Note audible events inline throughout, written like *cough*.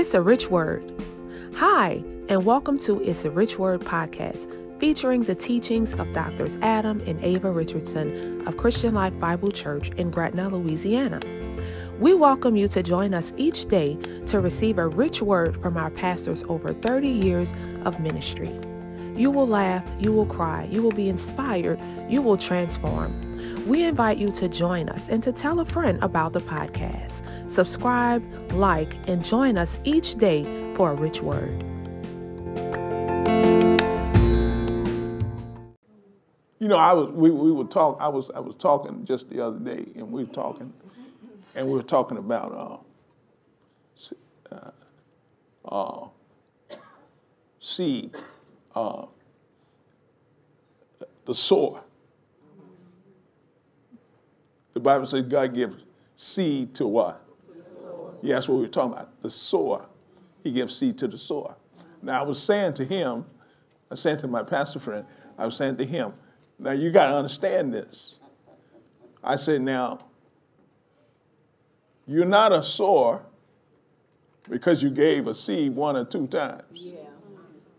It's a Rich Word. Hi, and welcome to It's a Rich Word podcast, featuring the teachings of Doctors Adam and Ava Richardson of Christian Life Bible Church in Gretna, Louisiana. We welcome you to join us each day to receive a rich word from our pastors over 30 years of ministry. You will laugh, you will cry, you will be inspired, you will transform. We invite you to join us and to tell a friend about the podcast. Subscribe, like, and join us each day for a rich word. You know, I was we, we were talk I was I was talking just the other day and we were talking and we were talking about uh, uh, uh, seed, uh, the sower. The Bible says God gives seed to what? Yeah, that's what we were talking about. The sower. He gives seed to the sower. Now I was saying to him, I said to my pastor friend, I was saying to him, now you got to understand this. I said, now you're not a sower because you gave a seed one or two times. Yeah.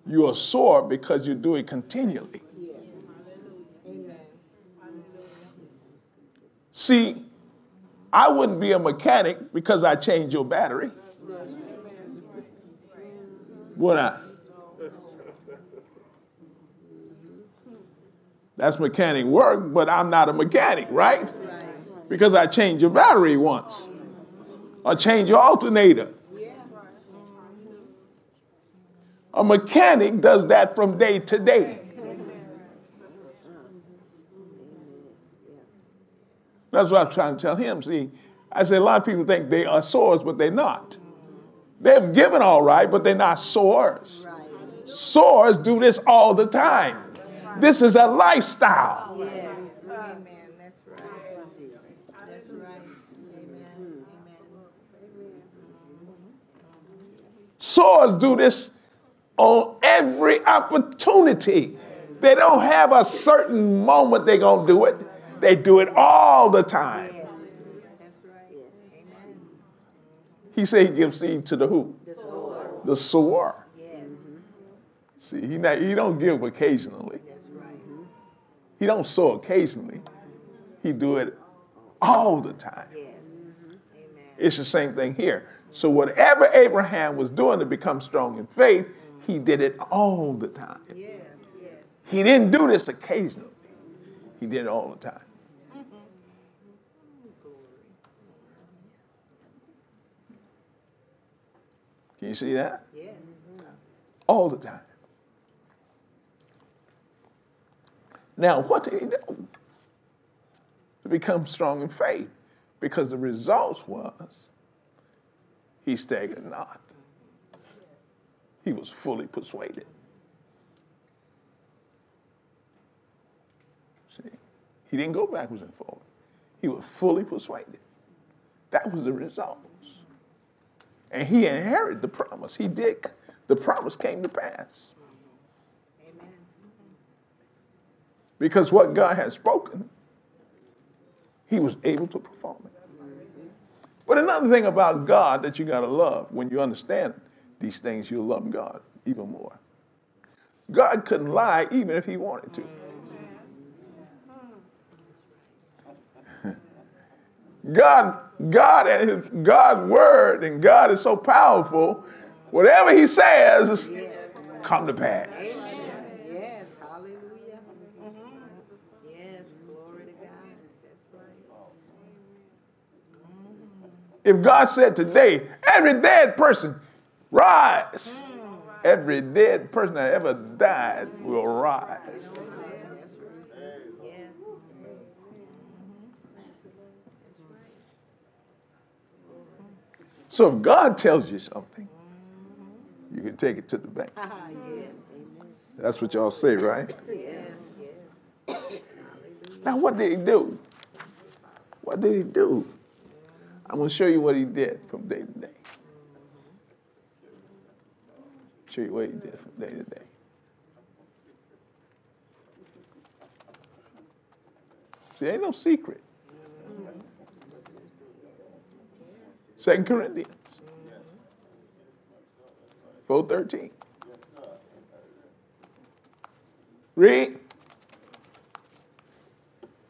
You're a sower because you do it continually. Yes. Amen. See, I wouldn't be a mechanic because I changed your battery. Would I? That's mechanic work, but I'm not a mechanic, right? Because I changed your battery once or change your alternator. A mechanic does that from day to day. That's what I was trying to tell him. See, I said a lot of people think they are sores, but they're not. They've given all right, but they're not sores. Sores do this all the time. This is a lifestyle. Swords do this on every opportunity. They don't have a certain moment they're going to do it, they do it all the time. He said he gives seed to the who? The sower. The sower. Yes. See, he, not, he don't give occasionally. Right. He don't sow occasionally. He do it all the time. Yes. Mm-hmm. It's the same thing here. So whatever Abraham was doing to become strong in faith, he did it all the time. Yes, yes. He didn't do this occasionally. He did it all the time. Can you see that? Yes. All the time. Now, what did he do to become strong in faith? Because the results was he staggered not. He was fully persuaded. See, he didn't go backwards and forward. He was fully persuaded. That was the results. And he inherited the promise. He did. The promise came to pass. Amen. Because what God had spoken, he was able to perform it. But another thing about God that you got to love, when you understand these things, you'll love God even more. God couldn't lie even if he wanted to. *laughs* God, God and his God's word and God is so powerful, whatever he says come to pass. Yes, hallelujah. Yes, glory to God. Mm-hmm. If God said today, every dead person rise, mm. every dead person that ever died will rise. So if God tells you something, you can take it to the bank. Ah, That's what y'all say, right? Now, what did he do? What did he do? I'm going to show you what he did from day to day. Show you what he did from day to day. See, ain't no secret. Second Corinthians. 413. Read.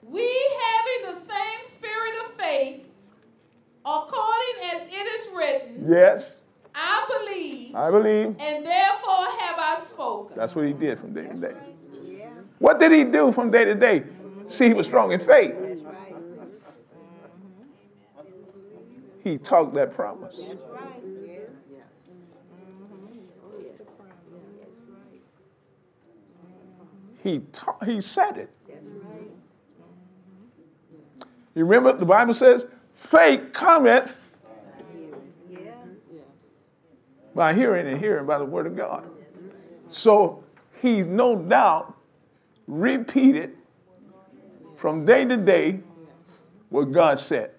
We having the same spirit of faith, according as it is written, Yes, I believe, I believe. and therefore have I spoken. That's what he did from day to day. What did he do from day to day? See, he was strong in faith. He talked that promise. He ta- he said it. You remember the Bible says, faith cometh by hearing and hearing by the word of God. So he no doubt repeated from day to day what God said.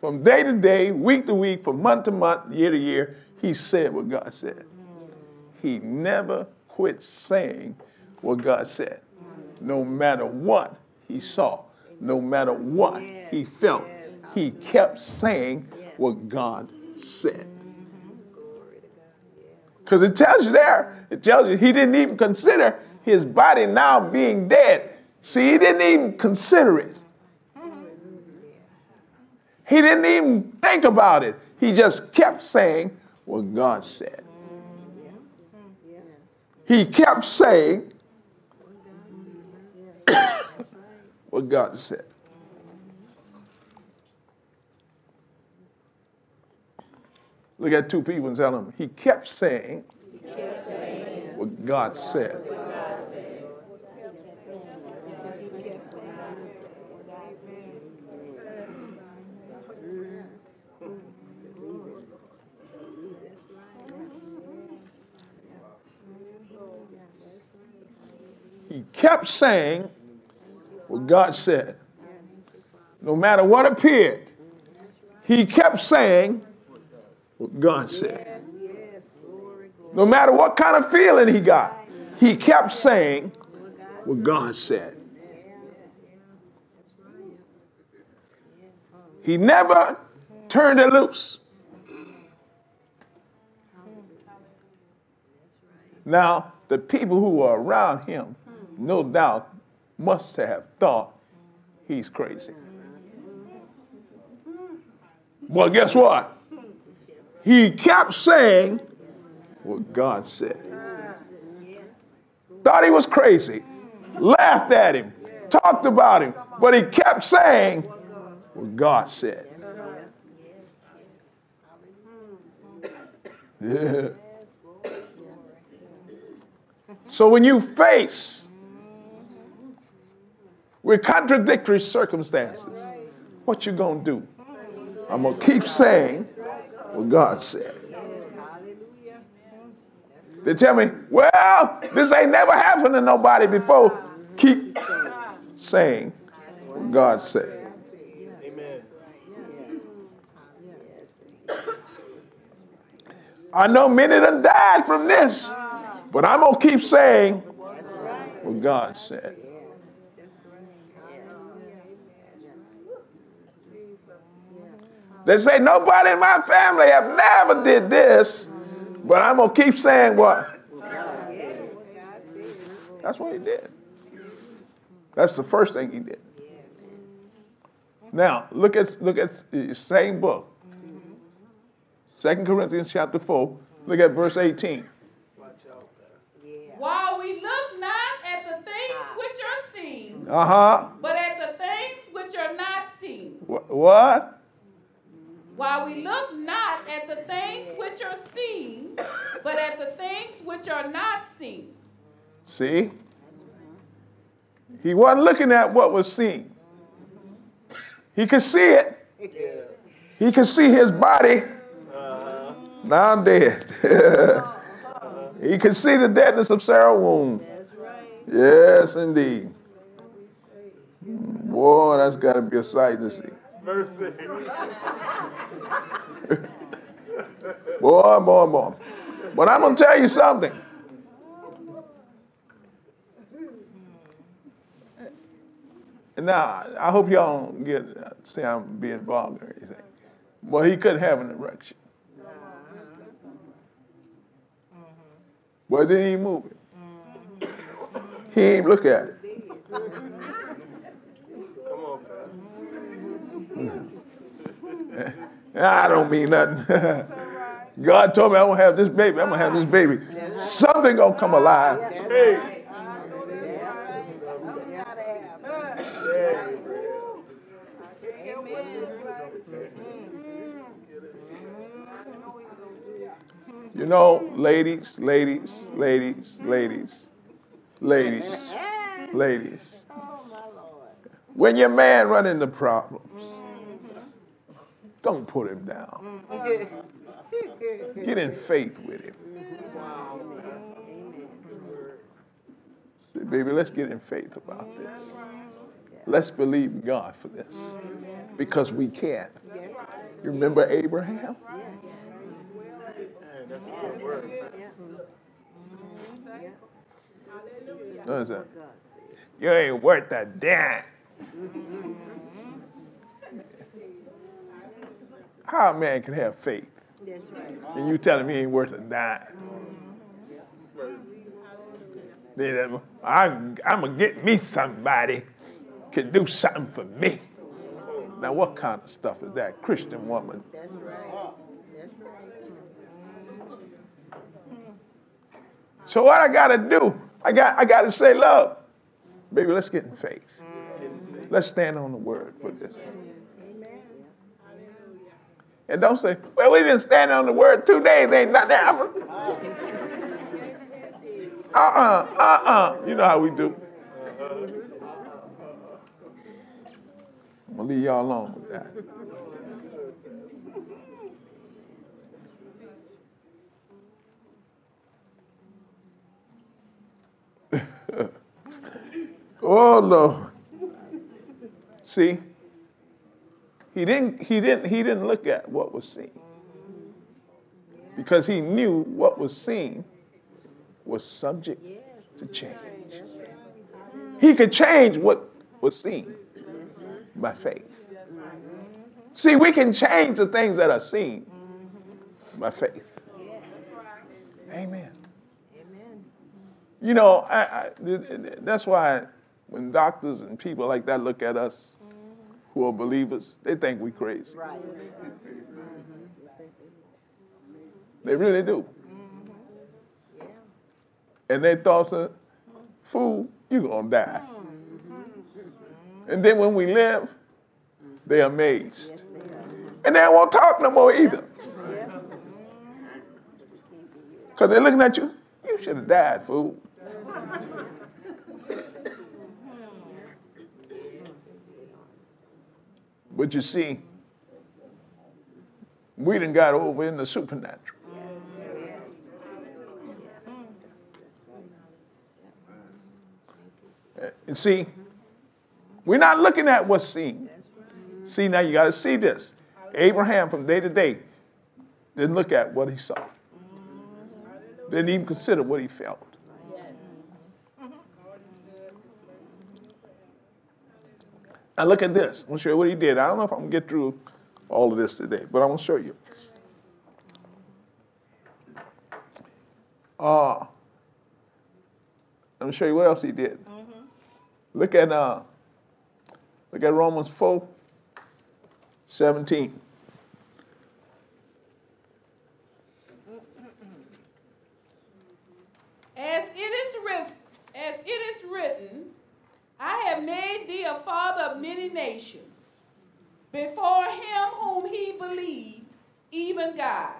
From day to day, week to week, from month to month, year to year, he said what God said. He never quit saying what God said, no matter what he saw, no matter what he felt. He kept saying what God said. Because it tells you there, it tells you he didn't even consider his body now being dead. See, he didn't even consider it. He didn't even think about it. He just kept saying what God said. He kept saying *coughs* what God said. Look at two people and tell them, he kept saying, what God said. He kept saying what God said. No matter what appeared, he kept saying what God said. No matter what kind of feeling he got, he kept saying what God said. He never turned it loose. Now, the people who were around him, no doubt, must have thought he's crazy. Well, guess what? He kept saying what God said. Thought he was crazy, laughed at him, talked about him, but he kept saying what God said. Yeah. *laughs* So when you face with contradictory circumstances, what you gonna do? I'm gonna keep saying what God said. They tell me, well, this ain't never happened to nobody before. Keep saying what God said. I know many done died from this, but I'm gonna keep saying what God said. They say nobody in my family have never did this, but I'm gonna keep saying what? That's what he did. That's the first thing he did. Now look at look at the same book, Second Corinthians chapter four. Look at verse eighteen. While we look not at the things which are seen, Uh huh. but at the things which are not seen. What? While we look not at the things which are seen, but at the things which are not seen. See? He wasn't looking at what was seen. He could see it. He could see his body now dead. *laughs* he could see the deadness of Sarah's womb. Yes, indeed. Boy, that's got to be a sight to see. Mercy. *laughs* Boy, boy, boy. But I'm going to tell you something. Now, I hope y'all don't get say I'm being vulgar or anything. But he couldn't have an erection. Well, then he move it. He ain't look at it. Come on, Pastor. I don't mean nothing. God told me I'm gonna have this baby. I'm gonna have this baby. Something gonna come alive. Hey, You know, ladies, ladies, ladies, ladies, ladies, ladies. When your man run into problems, don't put him down. Get in faith with him. Say, baby, let's get in faith about this. Let's believe God for this. Because we can. Remember Abraham? What is that? You ain't worth a damn. How a man can have faith That's right. and you telling me he ain't worth a dime? Then I'm, I'm gonna get me somebody can do something for me. Now, what kind of stuff is that? Christian woman. That's right. That's right. So what I gotta do? I got I gotta say, love, baby, let's get in faith. Mm-hmm. Let's stand on the word for this. And don't say, well, we've been standing on the word two days, ain't nothing happened. *laughs* Uh-uh, uh-uh. You know how we do. I'm gonna leave y'all alone with that. *laughs* Oh Lord. See, he didn't he didn't he didn't look at what was seen. Because he knew what was seen was subject to change. He could change what was seen by faith. See, we can change the things that are seen by faith. Amen. Amen. You know, I, I, th- th- that's why when doctors and people like that look at us who are believers, they think we crazy. Right. Mm-hmm. They really do. Mm-hmm. And they thought, fool, you're gonna die. Mm-hmm. And then when we live, they're amazed. And they won't talk no more either. Because they're looking at you, you should have died, fool. But you see, we done got over in the supernatural. Uh, and see, we're not looking at what's seen. See, now you got to see this. Abraham, from day to day, didn't look at what he saw, didn't even consider what he felt. Now look at this. I'm going to show you what he did. I don't know if I'm going to get through all of this today, but I'm going to show you. Uh, let me show you what else he did. Look at uh, look at Romans 4, 17. As it is written, as it is written, I have made thee a father of many nations, before him whom he believed, even God,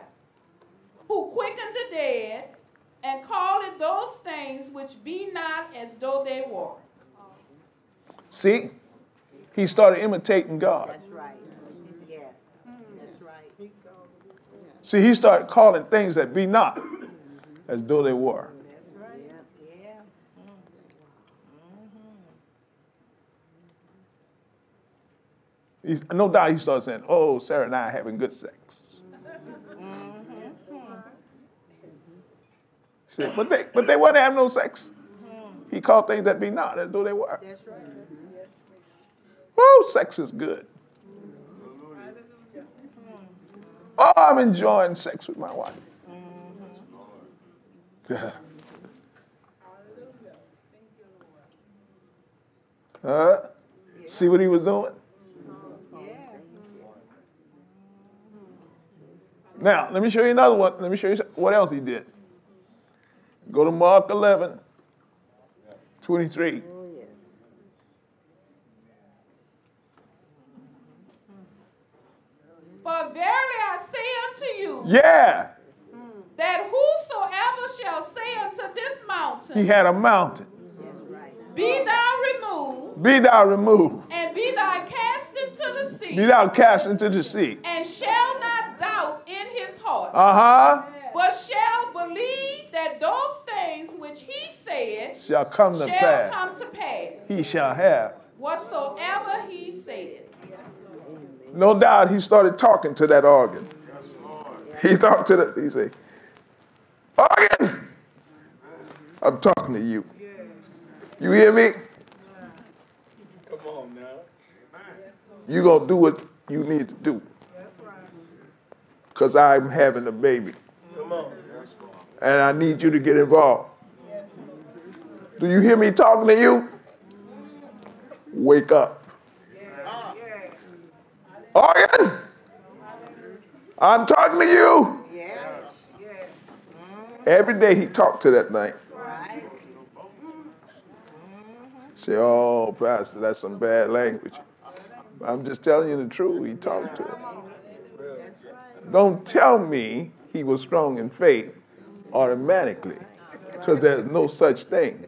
who quickened the dead, and calleth those things which be not as though they were. See, he started imitating God. That's right. Yes. That's right. See, he started calling things that be not as though they were. That's right. Yeah. He, no doubt he started saying, Oh, Sarah and I are having good sex. He said, but they, but they weren't having no sex. He called things that be not as though they were. That's right. Oh, sex is good. Oh, I'm enjoying sex with my wife. huh? See what he was doing? Now, let me show you another one. Let me show you what else he did. Go to Mark 11, 23. Oh, yes. For verily I say unto you, Yeah, that whosoever shall say unto this mountain, he had a mountain. Be thou removed, Be thou removed. and be thou cast into the sea, Be thou cast into the sea. and shall not doubt in his heart, Uh huh. but shall believe that those things which he said Shall come to shall pass. come to pass, He shall have. whatsoever he said. No doubt he started talking to that organ. He talked to the, he said, Organ, I'm talking to you. You hear me? Come on now. you going to do what you need to do. Because I'm having a baby. And I need you to get involved. Do you hear me talking to you? Wake up. Organ, I'm talking to you. Every day he talked to that thing. Say, oh, Pastor, that's some bad language. I'm just telling you the truth. He talked to him. Don't tell me he was strong in faith automatically, because there's no such thing.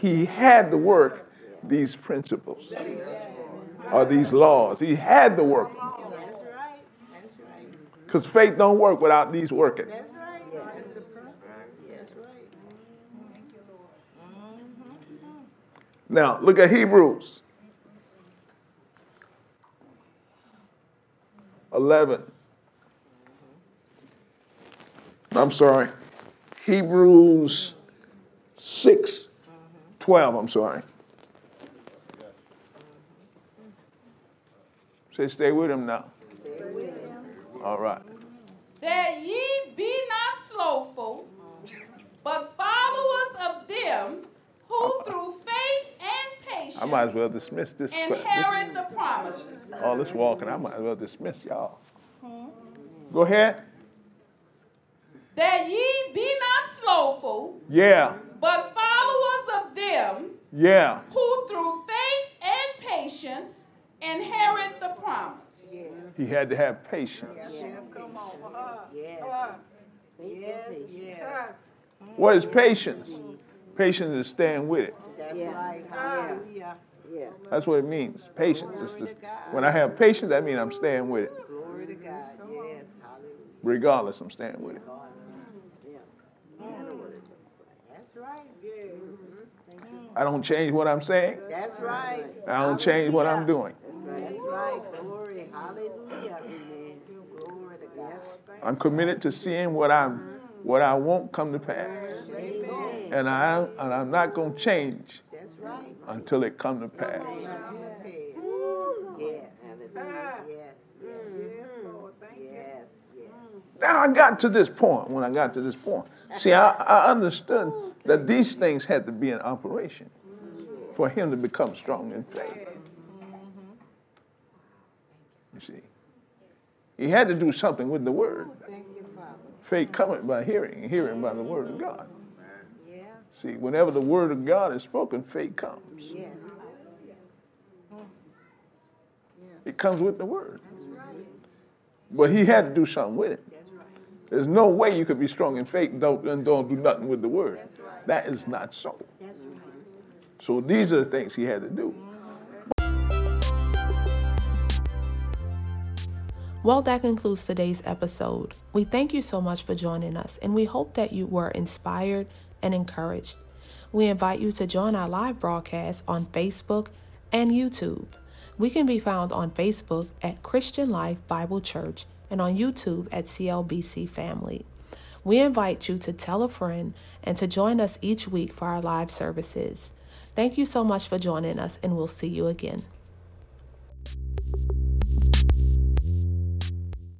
He had to work these principles or these laws. He had to work right. because faith don't work without these working. Now, look at Hebrews 11. I'm sorry. Hebrews 6 12. I'm sorry. Say, stay with him now. All right. that ye be not slothful, but followers of them who through faith and patience I might as well dismiss this. this inherit the promises. all this walking. I might as well dismiss y'all. Go ahead. That ye be not slowful, Yeah. but followers of them Yeah. who through faith and patience inherit the promise. Yeah. He had to have patience. Yes. Come on. Yes. Yes. Yes. What is patience? Patience is staying with it. That's right. Hallelujah. Yeah. That's what it means. Patience. It's just, when I have patience, that means I'm staying with it. Glory to God. Yes. Hallelujah. Regardless, I'm staying with it. That's right. Yes. I don't change what I'm saying. That's right. I don't change what I'm doing. That's right. Glory. Hallelujah. Amen. Glory to God. I'm committed to seeing what I'm what I want come to pass. Amen. And I and I'm not gonna change That's right. until it come to pass. Yes. Yes. Yes. Yes. Yes. Yes. Now I got to this point. When I got to this point, see, I, I understood that these things had to be in operation for him to become strong in faith. You see, he had to do something with the word. Faith cometh by hearing, hearing by the word of God. See, whenever the word of God is spoken, faith comes. It comes with the word. But he had to do something with it. There's no way you could be strong in faith and don't, and don't do nothing with the word. That is not so. So these are the things he had to do. Well, that concludes today's episode. We thank you so much for joining us, and we hope that you were inspired and encouraged. We invite you to join our live broadcast on Facebook and YouTube. We can be found on Facebook at Christian Life Bible Church and on YouTube at CLBC Family. We invite you to tell a friend and to join us each week for our live services. Thank you so much for joining us, and we'll see you again.